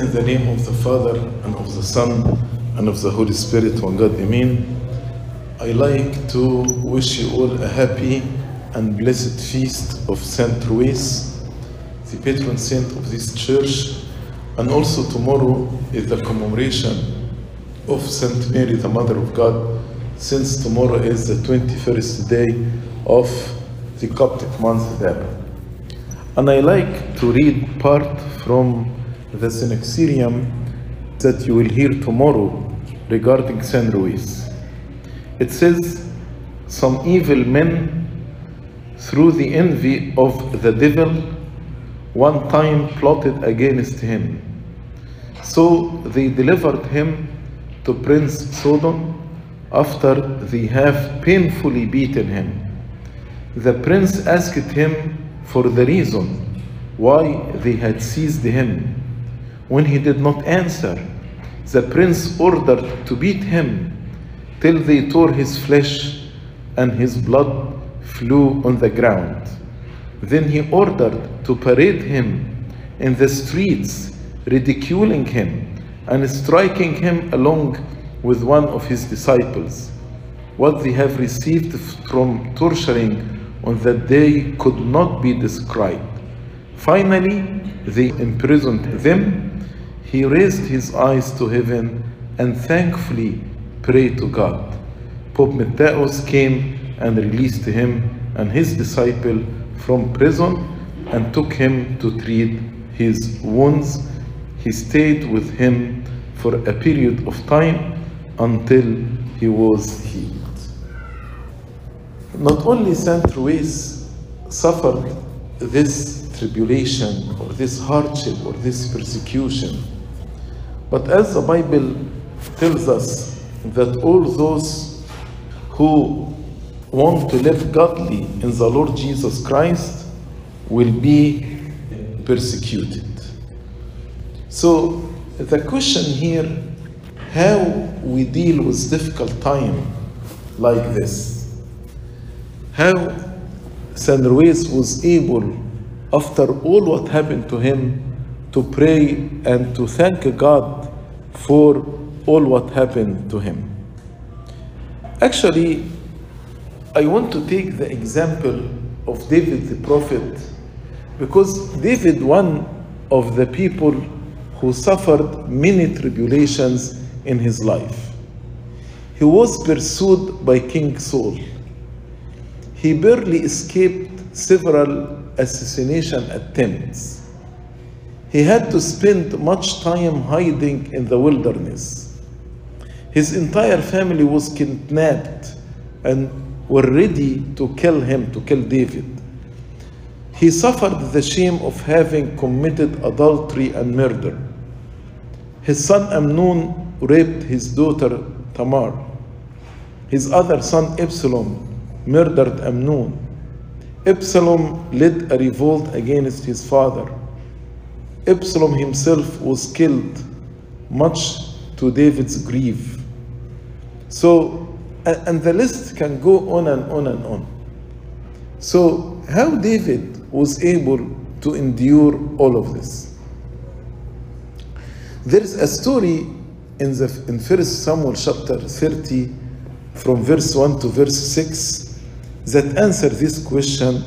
In the name of the Father, and of the Son, and of the Holy Spirit, one God, Amen. I like to wish you all a happy and blessed feast of Saint Louis, the patron saint of this church, and also tomorrow is the commemoration of Saint Mary, the Mother of God, since tomorrow is the 21st day of the Coptic month there. And I like to read part from the Synaxarium that you will hear tomorrow regarding Saint Louis. It says, Some evil men, through the envy of the devil, one time plotted against him. So they delivered him to Prince Sodun after they have painfully beaten him. The prince asked him for the reason why they had seized him. When he did not answer, the prince ordered to beat him till they tore his flesh and his blood flew on the ground. Then he ordered to parade him in the streets, ridiculing him and striking him along with one of his disciples. What they have received from torturing on that day could not be described. Finally, they imprisoned them. He raised his eyes to heaven and thankfully prayed to God. Pope Matthäus came and released him and his disciple from prison and took him to treat his wounds. He stayed with him for a period of time until he was healed. Not only Saint Louis suffered this tribulation or this hardship or this persecution, but as the Bible tells us that all those who want to live godly in the Lord Jesus Christ will be persecuted. So the question here how we deal with difficult time like this. How Saint Louis was able, after all what happened to him, to pray and to thank God for all what happened to him. Actually, I want to take the example of David the prophet because David, one of the people who suffered many tribulations in his life. He was pursued by King Saul. He barely escaped several assassination attempts. He had to spend much time hiding in the wilderness. His entire family was kidnapped and were ready to kill him, to kill David. He suffered the shame of having committed adultery and murder. His son Amnon raped his daughter Tamar. His other son Absalom murdered Amnon. Absalom led a revolt against his father. Absalom himself was killed, much to David's grief. So, and the list can go on and on and on. So, how David was able to endure all of this? There is a story in the in First Samuel chapter 30, from verse 1 to verse 6, that answer this question: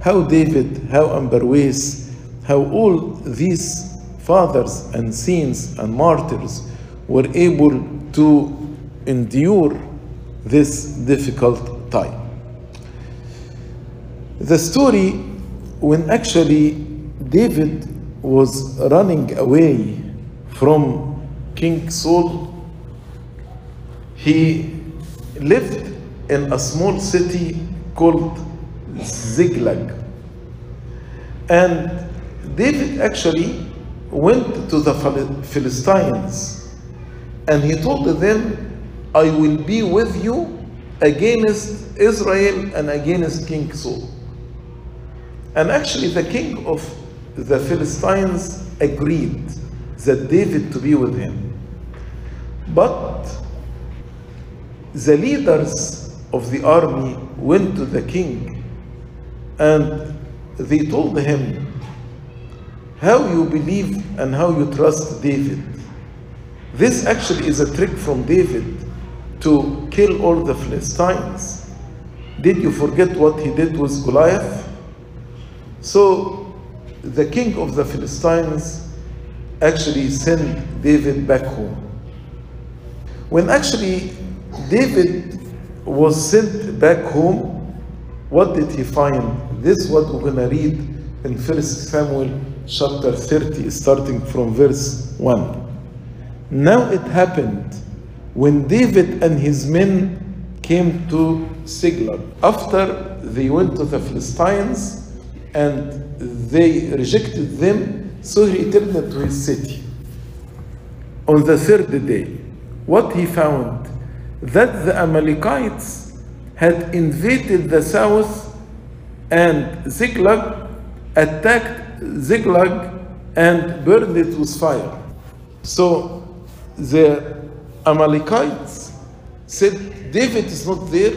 how David, how Anba Ruwais, how all these fathers and saints and martyrs were able to endure this difficult time. The story when actually David was running away from King Saul, he lived in a small city called Ziklag. And David actually went to the Philistines and he told them, I will be with you against Israel and against King Saul. And actually, the king of the Philistines agreed that David to be with him. But the leaders of the army went to the king and they told him, how you believe and how you trust David. This actually is a trick from David to kill all the Philistines. Did you forget what he did with Goliath? So the king of the Philistines actually sent David back home. When actually David was sent back home, what did he find? This is what we're going to read in 1 Samuel chapter 30, starting from verse 1. Now it happened when David and his men came to Ziklag, after they went to the Philistines and they rejected them, so he returned to his city. On the third day, what he found? That the Amalekites had invaded the south and Ziklag attacked Ziklag and burned it with fire. So the Amalekites said, David is not there,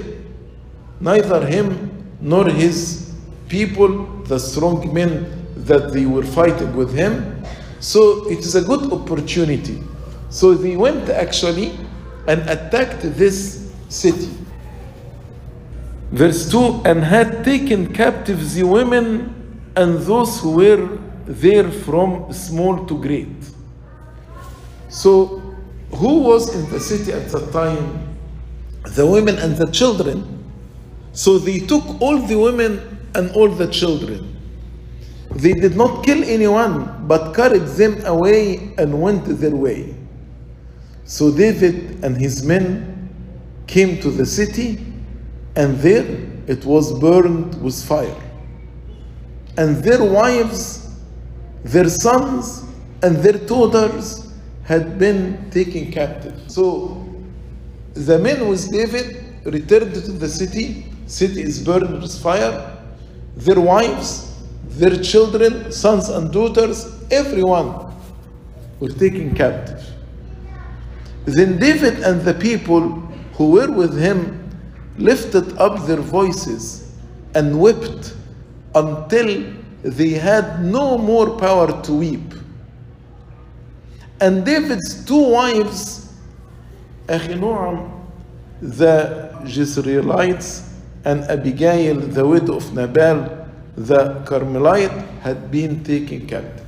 neither him nor his people, the strong men that they were fighting with him. So it is a good opportunity. So they went actually and attacked this city. Verse 2 and had taken captive the women and those who were there from small to great. So, who was in the city at that time? The women and the children. So, they took all the women and all the children. They did not kill anyone, but carried them away and went their way. So, David and his men came to the city, and there it was burned with fire. And their wives, their sons, and their daughters had been taken captive. So the men with David returned to the city. City is burned with fire. Their wives, their children, sons and daughters, everyone were taken captive. Then David and the people who were with him lifted up their voices and wept until they had no more power to weep. And David's two wives, Ahinoam, the Jezreelites, and Abigail, the widow of Nabal, the Carmelite, had been taken captive.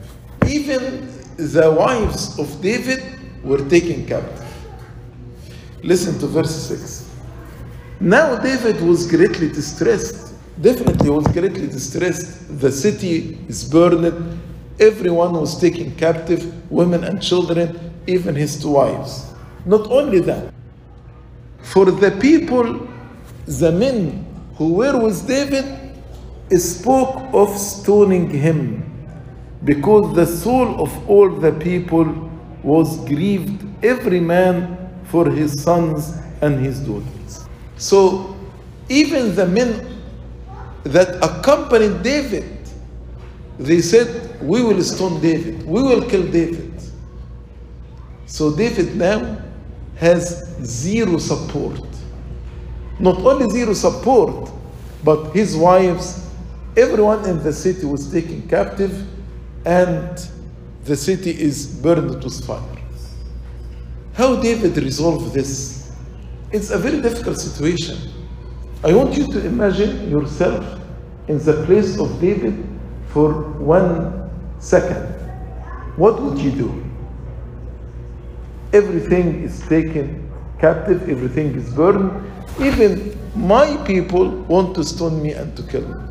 Even the wives of David were taken captive. Listen to verse 6. Now David was greatly distressed. Definitely was greatly distressed. The city is burned. Everyone was taken captive, women and children, even his two wives. Not only that, for the people, the men who were with David spoke of stoning him because the soul of all the people was grieved, every man for his sons and his daughters. So even the men that accompanied David, they said, We will stone David, we will kill David. So David now has zero support. Not only zero support, but his wives, everyone in the city was taken captive, and the city is burned with fire. How David resolved this? It's a very difficult situation. I want you to imagine yourself in the place of David for one second. What would you do? Everything is taken captive, everything is burned. Even my people want to stone me and to kill me.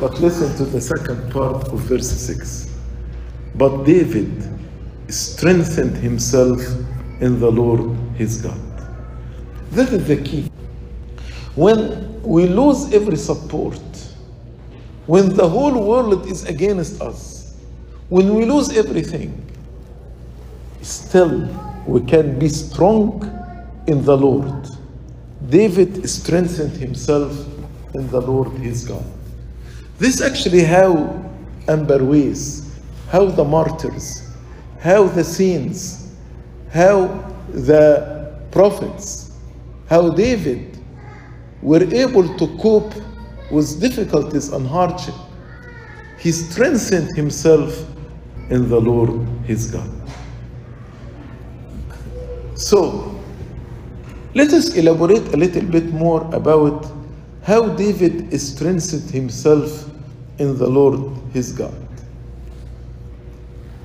But listen to the second part of verse 6. But David strengthened himself in the Lord his God. That is the key. When we lose every support, when the whole world is against us, when we lose everything, still we can be strong in the Lord. David strengthened himself in the Lord his God. This actually how Anba Ruwais, how the martyrs, how the saints, how the prophets, how David were able to cope with difficulties and hardship. he strengthened himself in the Lord his God. So, let us elaborate a little bit more about how David strengthened himself in the Lord his God.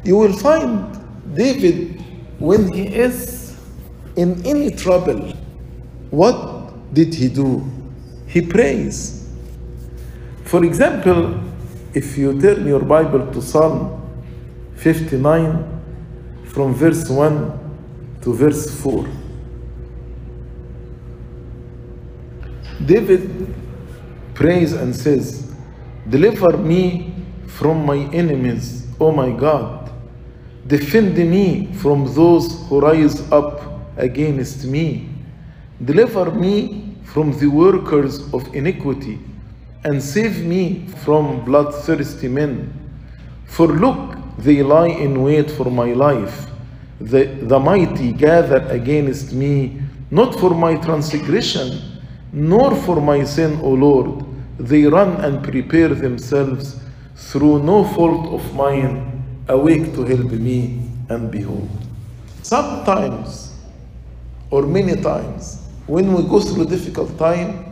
You will find David, when he is in any trouble, what did he do? He prays. For example, if you turn your Bible to Psalm 59 from verse 1 to verse 4. David prays and says, Deliver me from my enemies, O my God. Defend me from those who rise up against me. Deliver me from the workers of iniquity, and save me from bloodthirsty men. For look, they lie in wait for my life. The, the mighty gather against me, not for my transgression, nor for my sin, O Lord. They run and prepare themselves through no fault of mine. Awake to help me, and behold. Sometimes, or many times, when we go through difficult time,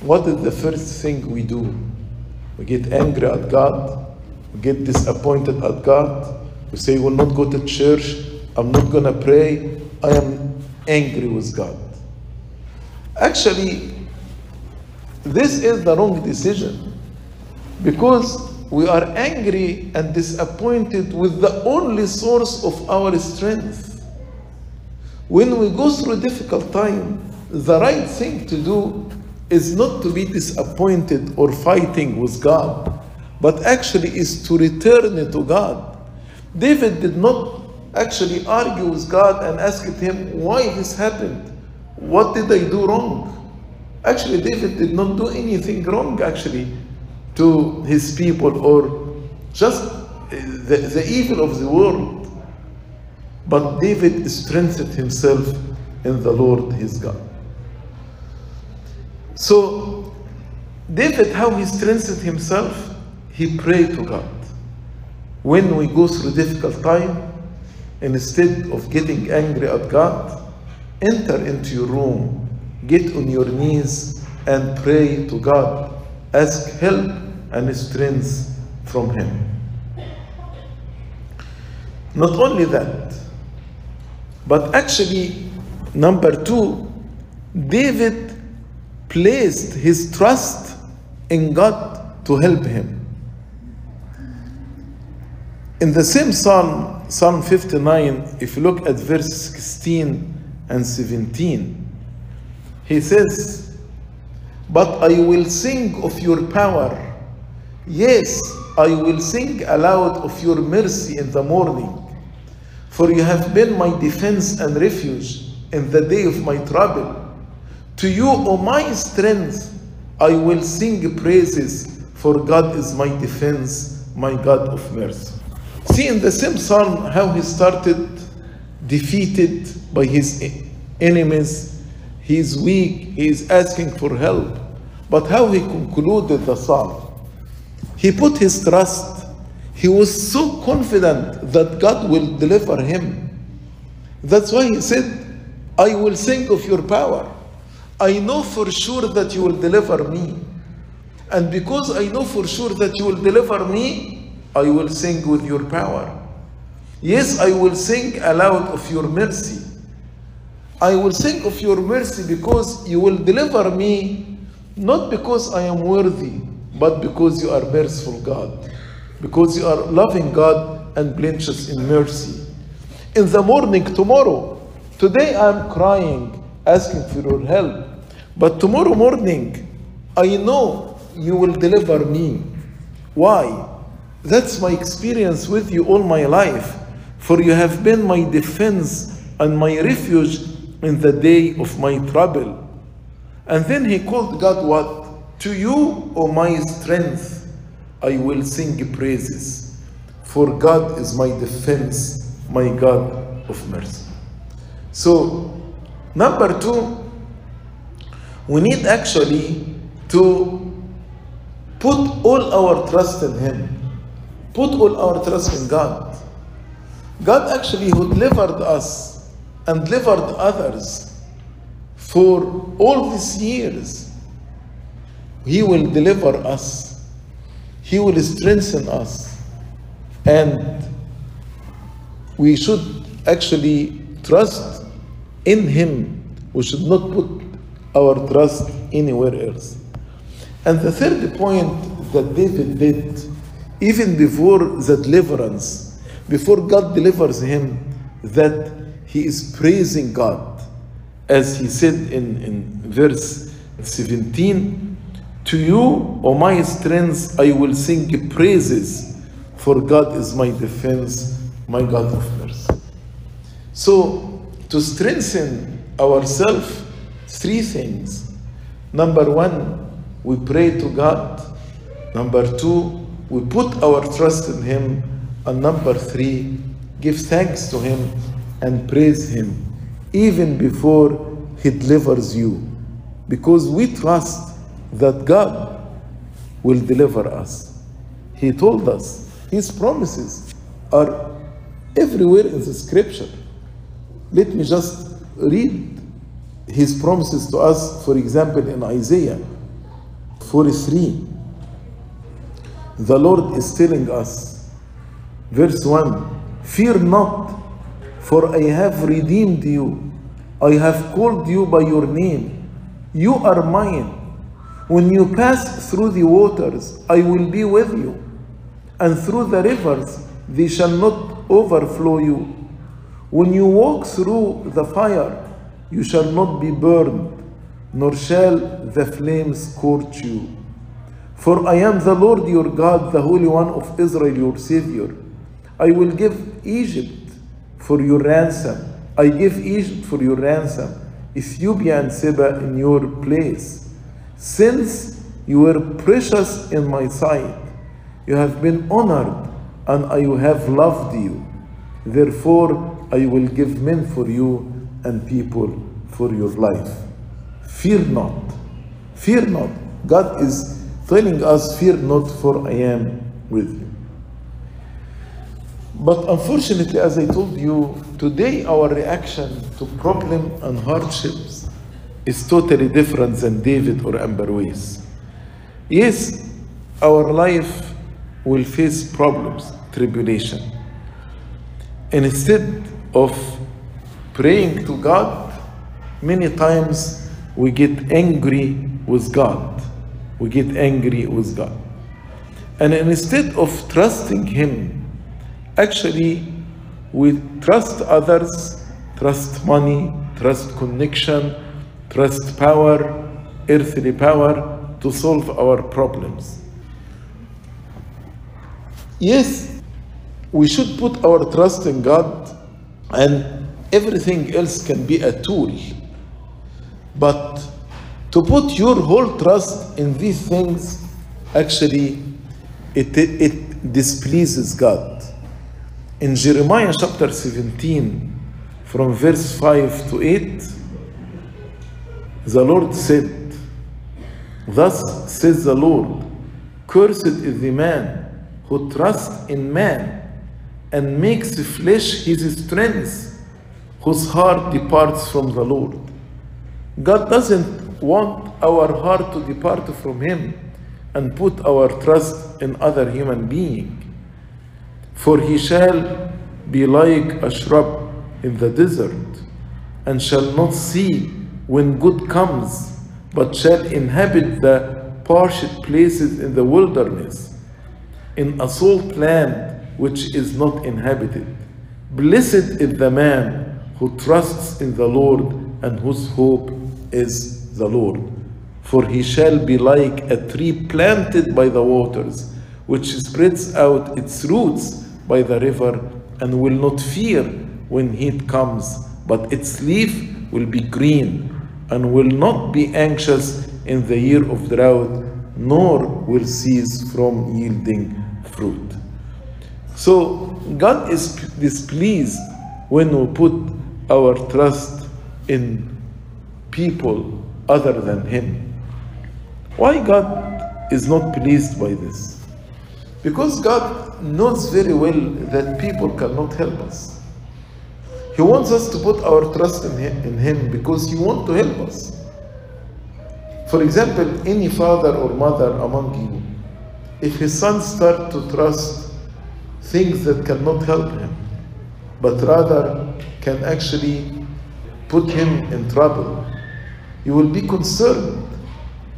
what is the first thing we do? We get angry at God, we get disappointed at God, we say, we will not go to church, I'm not gonna pray, I am angry with God. Actually, this is the wrong decision because we are angry and disappointed with the only source of our strength. When we go through difficult time, the right thing to do is not to be disappointed or fighting with God, but actually is to return to God. David did not actually argue with God and ask him why this happened. What did I do wrong? Actually, David did not do anything wrong, actually, to his people or just the, the evil of the world. But David strengthened himself in the Lord his God. So, David, how he strengthened himself, he prayed to God. When we go through difficult time, instead of getting angry at God, enter into your room, get on your knees, and pray to God. Ask help and strength from Him. Not only that, but actually, number two, David placed his trust in God to help him. In the same Psalm, Psalm 59, if you look at verse 16 and 17, he says, But I will sing of your power. Yes, I will sing aloud of your mercy in the morning. For you have been my defense and refuge in the day of my trouble. To you, O my strength, I will sing praises, for God is my defense, my God of mercy. See in the same psalm how he started defeated by his enemies. He is weak, he is asking for help. But how he concluded the psalm? He put his trust. He was so confident that God will deliver him. That's why he said, I will sing of your power. I know for sure that you will deliver me. And because I know for sure that you will deliver me, I will sing with your power. Yes, I will sing aloud of your mercy. I will sing of your mercy because you will deliver me, not because I am worthy, but because you are merciful God, because you are loving God and plenteous in mercy. In the morning tomorrow, today I am crying, asking for your help, but tomorrow morning, I know you will deliver me. Why? That's my experience with you all my life, for you have been my defense and my refuge in the day of my trouble. And then he called God what? To you, O my strength, I will sing praises, for God is my defense, my God of mercy. So, number two, we need actually to put all our trust in Him. put all our trust in God. God actually who delivered us and delivered others for all these years. He will deliver us. He will strengthen us. And we should actually trust in Him. We should not put our trust anywhere else. And the third point that David did, even before the deliverance, before God delivers him, that he is praising God. As he said in, in verse 17, To you, O my strength, I will sing praises, for God is my defense, my God of mercy. So, to strengthen ourselves, three things. Number one, we pray to God. Number two, we put our trust in Him. And number three, give thanks to Him and praise Him even before He delivers you. Because we trust that God will deliver us. He told us, His promises are everywhere in the scripture. Let me just read His promises to us, for example, in Isaiah 43. The Lord is telling us, verse 1 Fear not, for I have redeemed you. I have called you by your name. You are mine. When you pass through the waters, I will be with you. And through the rivers, they shall not overflow you. When you walk through the fire, you shall not be burned, nor shall the flames scorch you. For I am the Lord your God, the Holy One of Israel, your Savior. I will give Egypt for your ransom. I give Egypt for your ransom, Ethiopia and Seba in your place. Since you were precious in my sight, you have been honored, and I have loved you. Therefore, I will give men for you and people for your life. Fear not. Fear not. God is telling us, Fear not, for I am with you. But unfortunately, as I told you, today our reaction to problem and hardships is totally different than David or Anba Ruwais. Yes, our life will face problems, tribulation. And instead of praying to God, many times we get angry with God. We get angry with God. And instead of trusting Him, actually we trust others, trust money, trust connection, trust power, earthly power to solve our problems. Yes, we should put our trust in God, and everything else can be a tool. But to put your whole trust in these things, actually, it, it displeases God. In Jeremiah chapter 17, from verse 5 to 8, the Lord said, Thus says the Lord, Cursed is the man who trusts in man and makes flesh his strength, whose heart departs from the Lord. God doesn't want our heart to depart from Him and put our trust in other human being. For he shall be like a shrub in the desert, and shall not see when good comes, but shall inhabit the parched places in the wilderness, in a salt land which is not inhabited. Blessed is the man who trusts in the Lord and whose hope is the Lord. For he shall be like a tree planted by the waters, which spreads out its roots by the river and will not fear when heat comes, but its leaf will be green and will not be anxious in the year of drought, nor will cease from yielding. So God is displeased when we put our trust in people other than Him. Why God is not pleased by this? Because God knows very well that people cannot help us. He wants us to put our trust in Him, in him because He wants to help us. For example, any father or mother among you, if his son start to trust things that cannot help him, but rather can actually put him in trouble, you will be concerned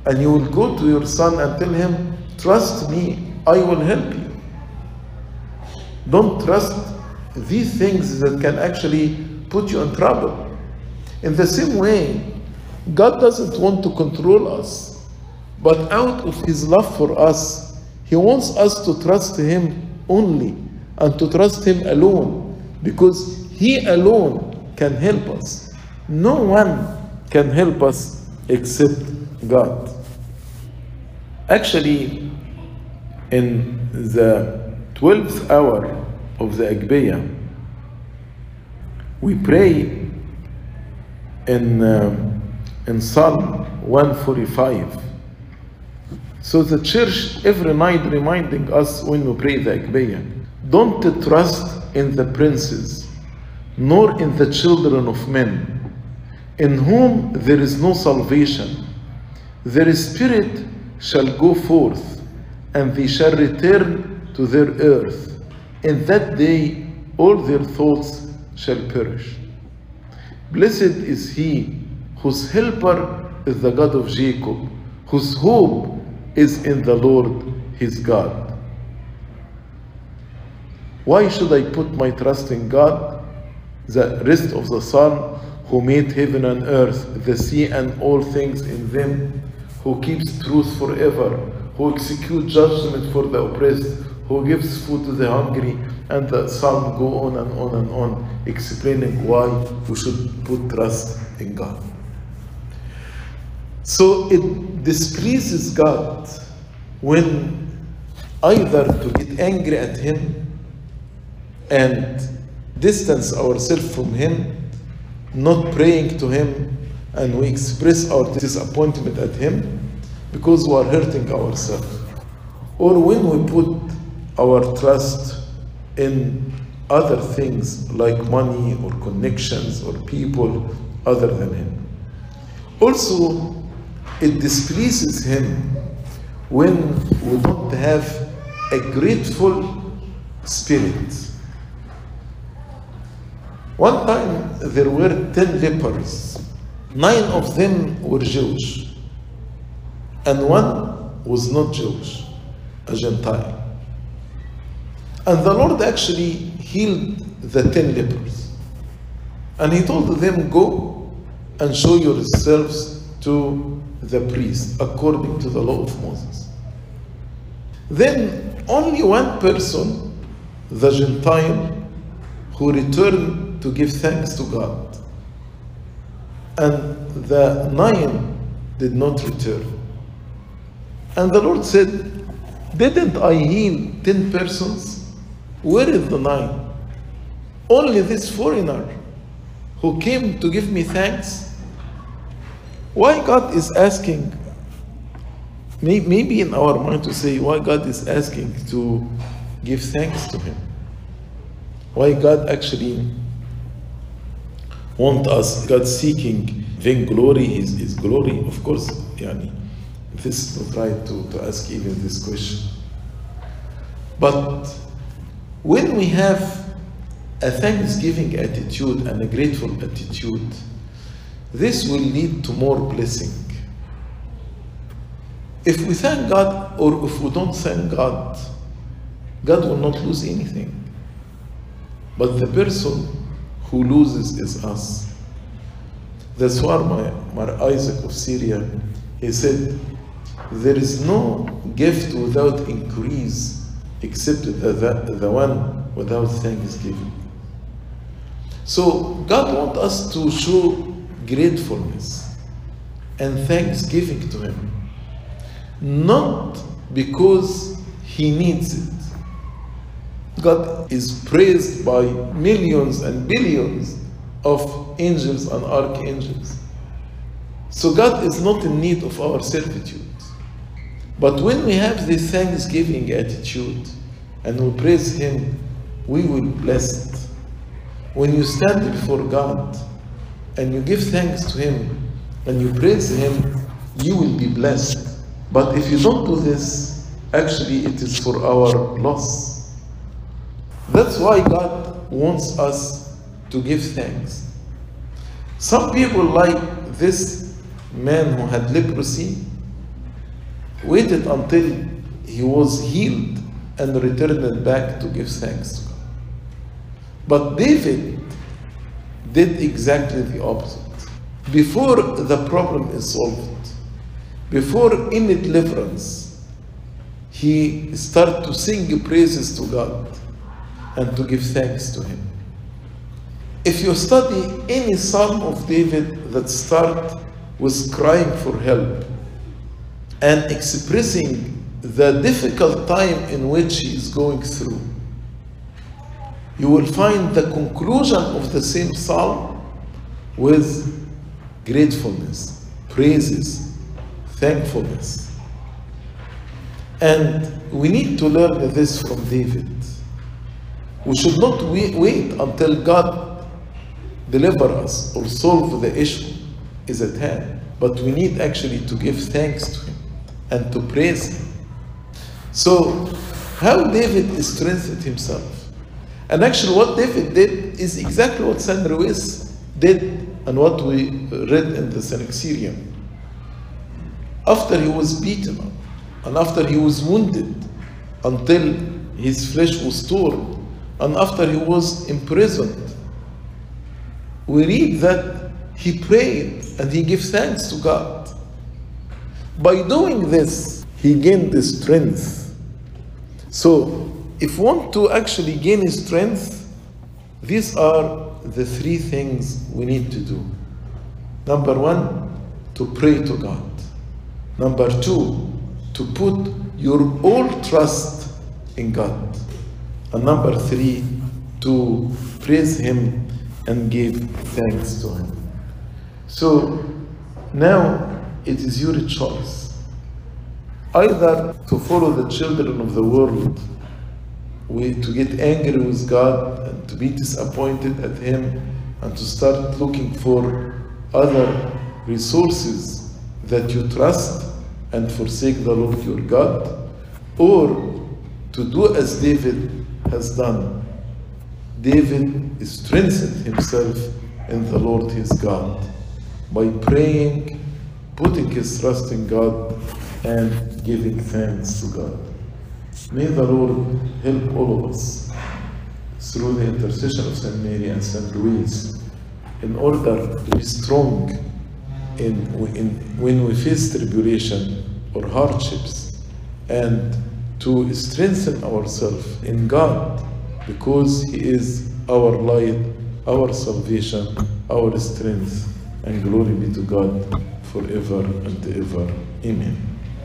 and you will go to your son and tell him, Trust me, I will help you. Don't trust these things that can actually put you in trouble. In the same way, God doesn't want to control us, but out of His love for us, He wants us to trust Him only and to trust Him alone because He alone can help us. No one can help us except God. Actually, in the 12th hour of the Agbeya, we pray in, um, in Psalm 145. So the church every night reminding us when we pray the Agbeya, don't trust in the princes, nor in the children of men, in whom there is no salvation. Their spirit shall go forth, and they shall return to their earth. In that day all their thoughts shall perish. Blessed is he whose helper is the God of Jacob, whose hope is in the Lord his God. Why should I put my trust in God? The rest of the Psalm, who made heaven and earth, the sea and all things in them, who keeps truth forever, who executes judgment for the oppressed, who gives food to the hungry, and the psalm go on and on and on, explaining why we should put trust in God. So it displeases God when either to get angry at Him and distance ourselves from Him, not praying to Him, and we express our disappointment at Him because we are hurting ourselves. Or when we put our trust in other things like money or connections or people other than Him. Also, it displeases Him when we don't have a grateful spirit. One time there were ten lepers. Nine of them were Jewish, and one was not Jewish, a Gentile. And the Lord actually healed the ten lepers. And He told them, Go and show yourselves to the priest according to the law of Moses. Then only one person, the Gentile, who returned to give thanks to God. And the nine did not return. And the Lord said, Didn't I heal ten persons? Where is the nine? Only this foreigner who came to give me thanks. Why God is asking, maybe in our mind to say, why God is asking to give thanks to Him? Why God actually want us, God seeking vainglory, His, His glory? Of course, yani, this is not right to, to ask even this question. But when we have a thanksgiving attitude and a grateful attitude, this will lead to more blessing. If we thank God or if we don't thank God, God will not lose anything. But the person who loses is us. That's why my, my Isaac of Syria, he said, there is no gift without increase except the, the, the one without thanksgiving. So God wants us to show gratefulness and thanksgiving to Him, not because He needs it. God is praised by millions and billions of angels and archangels. So God is not in need of our servitude. But when we have this thanksgiving attitude, and we praise Him, we will be blessed. When you stand before God and you give thanks to Him and you praise Him, you will be blessed. But if you don't do this, actually it is for our loss. That's why God wants us to give thanks. Some people, like this man who had leprosy, waited until he was healed and returned back to give thanks to God. But David did exactly the opposite. Before the problem is solved, before any deliverance, he started to sing praises to God and to give thanks to Him. If you study any psalm of David that start with crying for help and expressing the difficult time in which he is going through, you will find the conclusion of the same psalm with gratefulness, praises, thankfulness. And we need to learn this from David. We should not wait, until God deliver us or solve the issue is at hand, but we need actually to give thanks to Him and to praise Him. So, how David strengthened himself. And actually, what David did is exactly what San Ruwais did and what we read in the Synaxarium. After he was beaten up and after he was wounded until his flesh was torn and after he was imprisoned, we read that he prayed and he gave thanks to God. By doing this, he gained the strength. So, if want to actually gain strength, these are the three things we need to do. Number one, to pray to God. Number two, to put your all trust in God. And number three, to praise Him and give thanks to Him. So now it is your choice either to follow the children of the world, to get angry with God and to be disappointed at Him and to start looking for other resources that you trust and forsake the Lord your God, or to do as David has done. David strengthened himself in the Lord his God by praying, putting his trust in God, and giving thanks to God. May the Lord help all of us through the intercession of Saint Mary and Saint Louise in order to be strong in, in, when we face tribulation or hardships and to strengthen ourselves in God because He is our light, our salvation, our strength, and glory be to God forever and ever. Amen.